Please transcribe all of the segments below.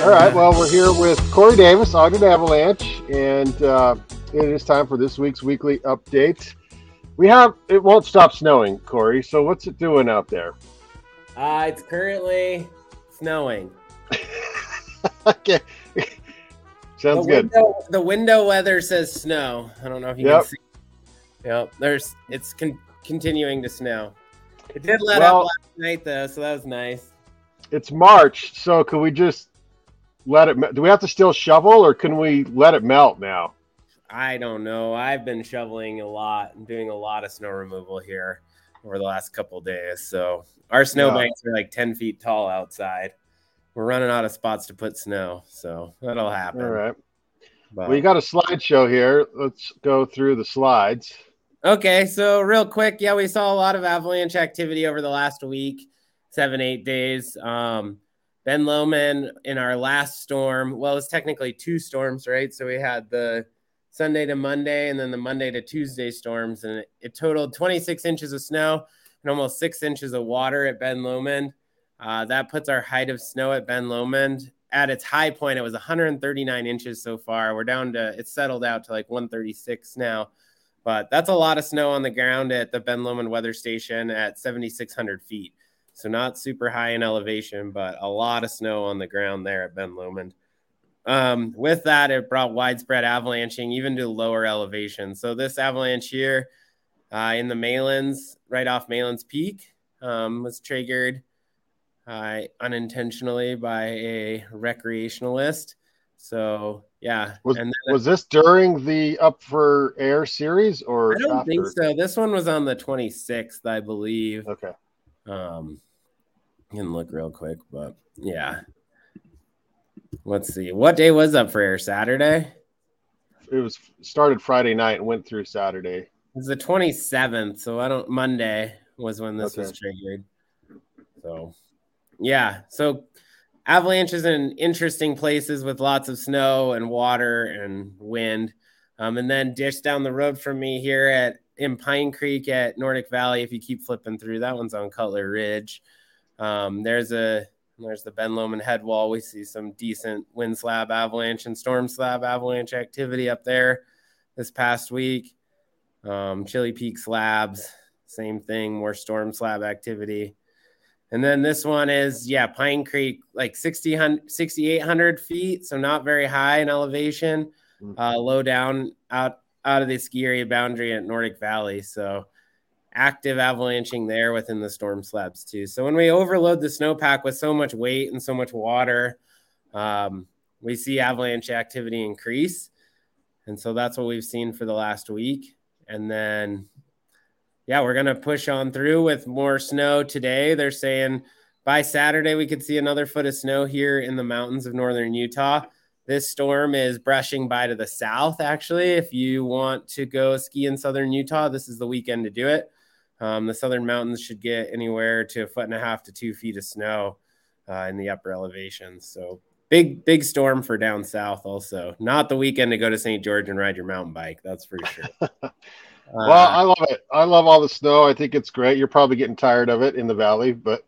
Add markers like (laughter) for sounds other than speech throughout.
All right. Well, we're here with Kory Davis, Ogden Avalanche, and uh, it is time for this week's weekly update. We have it won't stop snowing, Kory. So what's it doing out there? Uh, it's currently snowing. (laughs) okay. (laughs) Sounds the good. Window, the window weather says snow. I don't know if you Yep. can see. Yep. There's it's con- continuing to snow. It did let Well- up last night though, so that was nice. It's March, so can we just let it? Do we have to still shovel, or can we let it melt now? I don't know. I've been shoveling a lot and doing a lot of snow removal here over the last couple days. So our snow Yeah. banks are like 10 feet tall outside. We're running out of spots to put snow. So that'll happen. All right. But- you got a slideshow here. Let's go through the slides. Okay, so real quick, yeah, we saw a lot of avalanche activity over the last week, seven, eight days. Um, ben Lomond in our last storm, well, it's technically two storms, right? So we had the Sunday to Monday and then the Monday to Tuesday storms, and it, it totaled 26 inches of snow and almost six inches of water at Ben Lomond. Uh, that puts our height of snow at Ben Lomond at its high point. It was 139 inches so far. We're down to it's settled out to like 136 now but that's a lot of snow on the ground at the Ben Lomond Weather Station at 7,600 feet. So not super high in elevation, but a lot of snow on the ground there at Ben Lomond. Um, with that, it brought widespread avalanching even to lower elevation. So this avalanche here uh, in the Malans, right off Malans Peak, um, was triggered uh, unintentionally by a recreationalist. So yeah, Was then was this during the Up for Air series or I don't after? think so. This one was on the 26th, I believe. Okay. Um, can look real quick, but yeah. Let's see. What day was up for air? Saturday? It was started Friday night and went through Saturday. It's the 27th. So I don't, Monday was when this was triggered. So yeah. So avalanches in interesting places with lots of snow and water and wind. Um, and then dish down the road from me here at in Pine Creek at Nordic Valley. If you keep flipping through, that one's on Cutler Ridge. Um, there's a there's the Ben Lomond head wall. We see some decent wind slab avalanche and storm slab avalanche activity up there this past week. Um, Chili Peak slabs, same thing, more storm slab activity. And then this one is, yeah, Pine Creek, like 60, 6,800 feet. So not very high in elevation, uh, low down out, out of the ski area boundary at Nordic Valley. So active avalanching there within the storm slabs too. So when we overload the snowpack with so much weight and so much water, um, we see avalanche activity increase. And so that's what we've seen for the last week. And then yeah, we're gonna push on through with more snow today. They're saying by Saturday we could see another foot of snow here in the mountains of northern Utah. This storm is brushing by to the south. Actually, if you want to go ski in southern Utah, this is the weekend to do it. Um, the southern mountains should get anywhere to a foot and a half to two feet of snow uh, in the upper elevations. So big, big storm for down south. Also, not the weekend to go to St. George and ride your mountain bike. That's for sure. (laughs) Well, I love it. I love all the snow. I think it's great. You're probably getting tired of it in the valley, but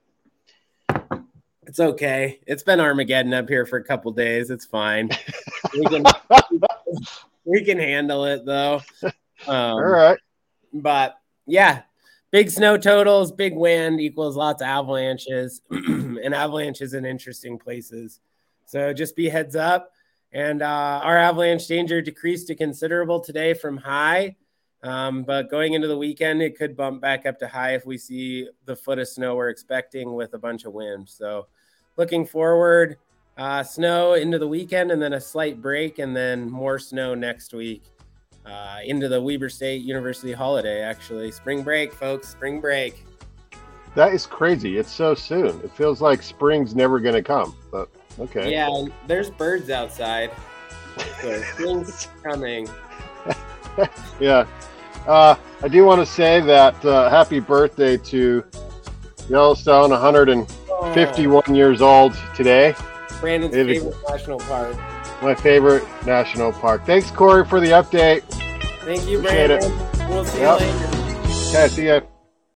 It's okay. It's been Armageddon up here for a couple days. It's fine. (laughs) We can we can handle it though. (laughs) Um, all right. But yeah, big snow totals, big wind equals lots of avalanches, (clears throat) and avalanches in interesting places. So just be heads up. And uh, our avalanche danger decreased to considerable today from high. Um, but going into the weekend, it could bump back up to high if we see the foot of snow we're expecting with a bunch of wind. So looking forward, uh, snow into the weekend and then a slight break and then more snow next week uh, into the Weber State University holiday, actually. Spring break, folks, spring break. That is crazy. It's so soon. It feels like spring's never going to come, but okay. Yeah, there's birds outside. So (laughs) spring's coming. Yeah. Uh, I do want to say that uh, happy birthday to Yellowstone, 151 years old today. Brandon's It is- favorite national park. My favorite national park. Thanks, Kory, for the update. Thank you, Appreciate it. We'll see Yep. you later. Okay, see ya.